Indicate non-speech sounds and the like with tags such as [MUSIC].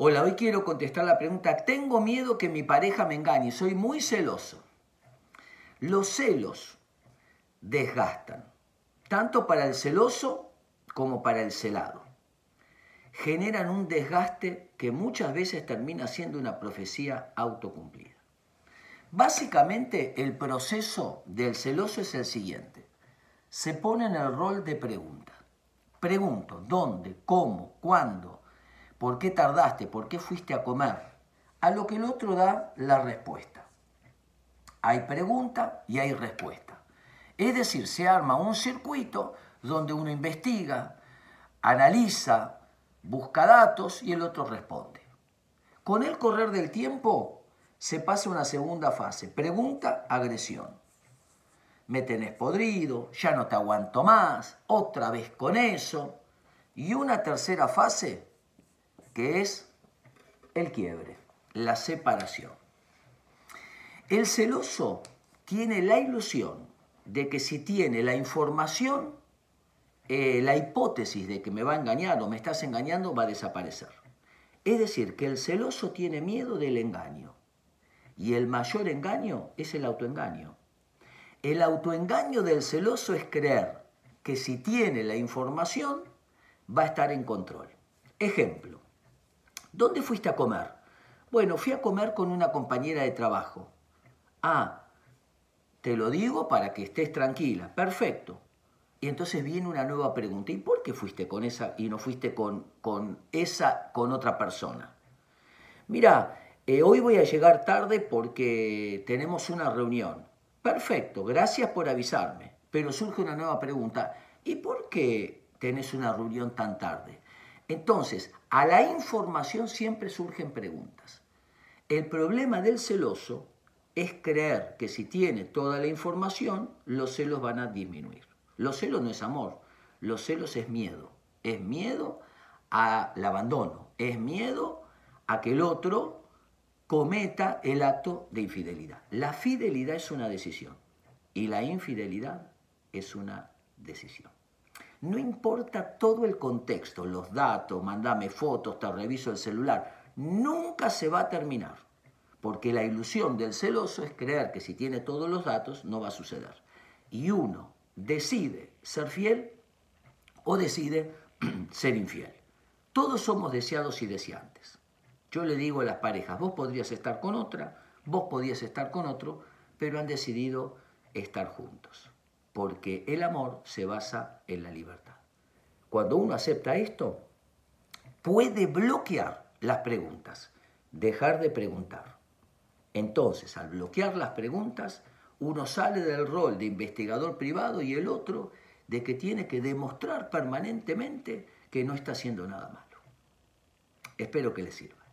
Hola, hoy quiero contestar la pregunta, tengo miedo que mi pareja me engañe, soy muy celoso. Los celos desgastan, tanto para el celoso como para el celado. Generan un desgaste que muchas veces termina siendo una profecía autocumplida. Básicamente el proceso del celoso es el siguiente. Se pone en el rol de pregunta. Pregunto, ¿dónde? ¿Cómo? ¿Cuándo? ¿Por qué tardaste? ¿Por qué fuiste a comer? A lo que el otro da la respuesta. Hay pregunta y hay respuesta. Es decir, se arma un circuito donde uno investiga, analiza, busca datos y el otro responde. Con el correr del tiempo se pasa una segunda fase, pregunta, agresión. Me tenés podrido, ya no te aguanto más, otra vez con eso. Y una tercera fase, que es el quiebre, la separación. El celoso tiene la ilusión de que si tiene la información, eh, la hipótesis de que me va a engañar o me estás engañando va a desaparecer. Es decir, que el celoso tiene miedo del engaño. Y el mayor engaño es el autoengaño. El autoengaño del celoso es creer que si tiene la información va a estar en control. Ejemplo, ¿Dónde fuiste a comer? Bueno, fui a comer con una compañera de trabajo. Ah, te lo digo para que estés tranquila. Perfecto. Y entonces viene una nueva pregunta. ¿Y por qué fuiste con esa y no fuiste con, con esa, con otra persona? Mira, eh, hoy voy a llegar tarde porque tenemos una reunión. Perfecto, gracias por avisarme. Pero surge una nueva pregunta. ¿Y por qué tenés una reunión tan tarde? Entonces, a la información siempre surgen preguntas. El problema del celoso es creer que si tiene toda la información, los celos van a disminuir. Los celos no es amor, los celos es miedo. Es miedo al abandono, es miedo a que el otro cometa el acto de infidelidad. La fidelidad es una decisión y la infidelidad es una decisión. No importa todo el contexto, los datos, mandame fotos, te reviso el celular, nunca se va a terminar. Porque la ilusión del celoso es creer que si tiene todos los datos no va a suceder. Y uno decide ser fiel o decide [CLEARS THROAT] ser infiel. Todos somos deseados y deseantes. Yo le digo a las parejas, vos podrías estar con otra, vos podrías estar con otro, pero han decidido estar juntos porque el amor se basa en la libertad. Cuando uno acepta esto, puede bloquear las preguntas, dejar de preguntar. Entonces, al bloquear las preguntas, uno sale del rol de investigador privado y el otro de que tiene que demostrar permanentemente que no está haciendo nada malo. Espero que les sirva.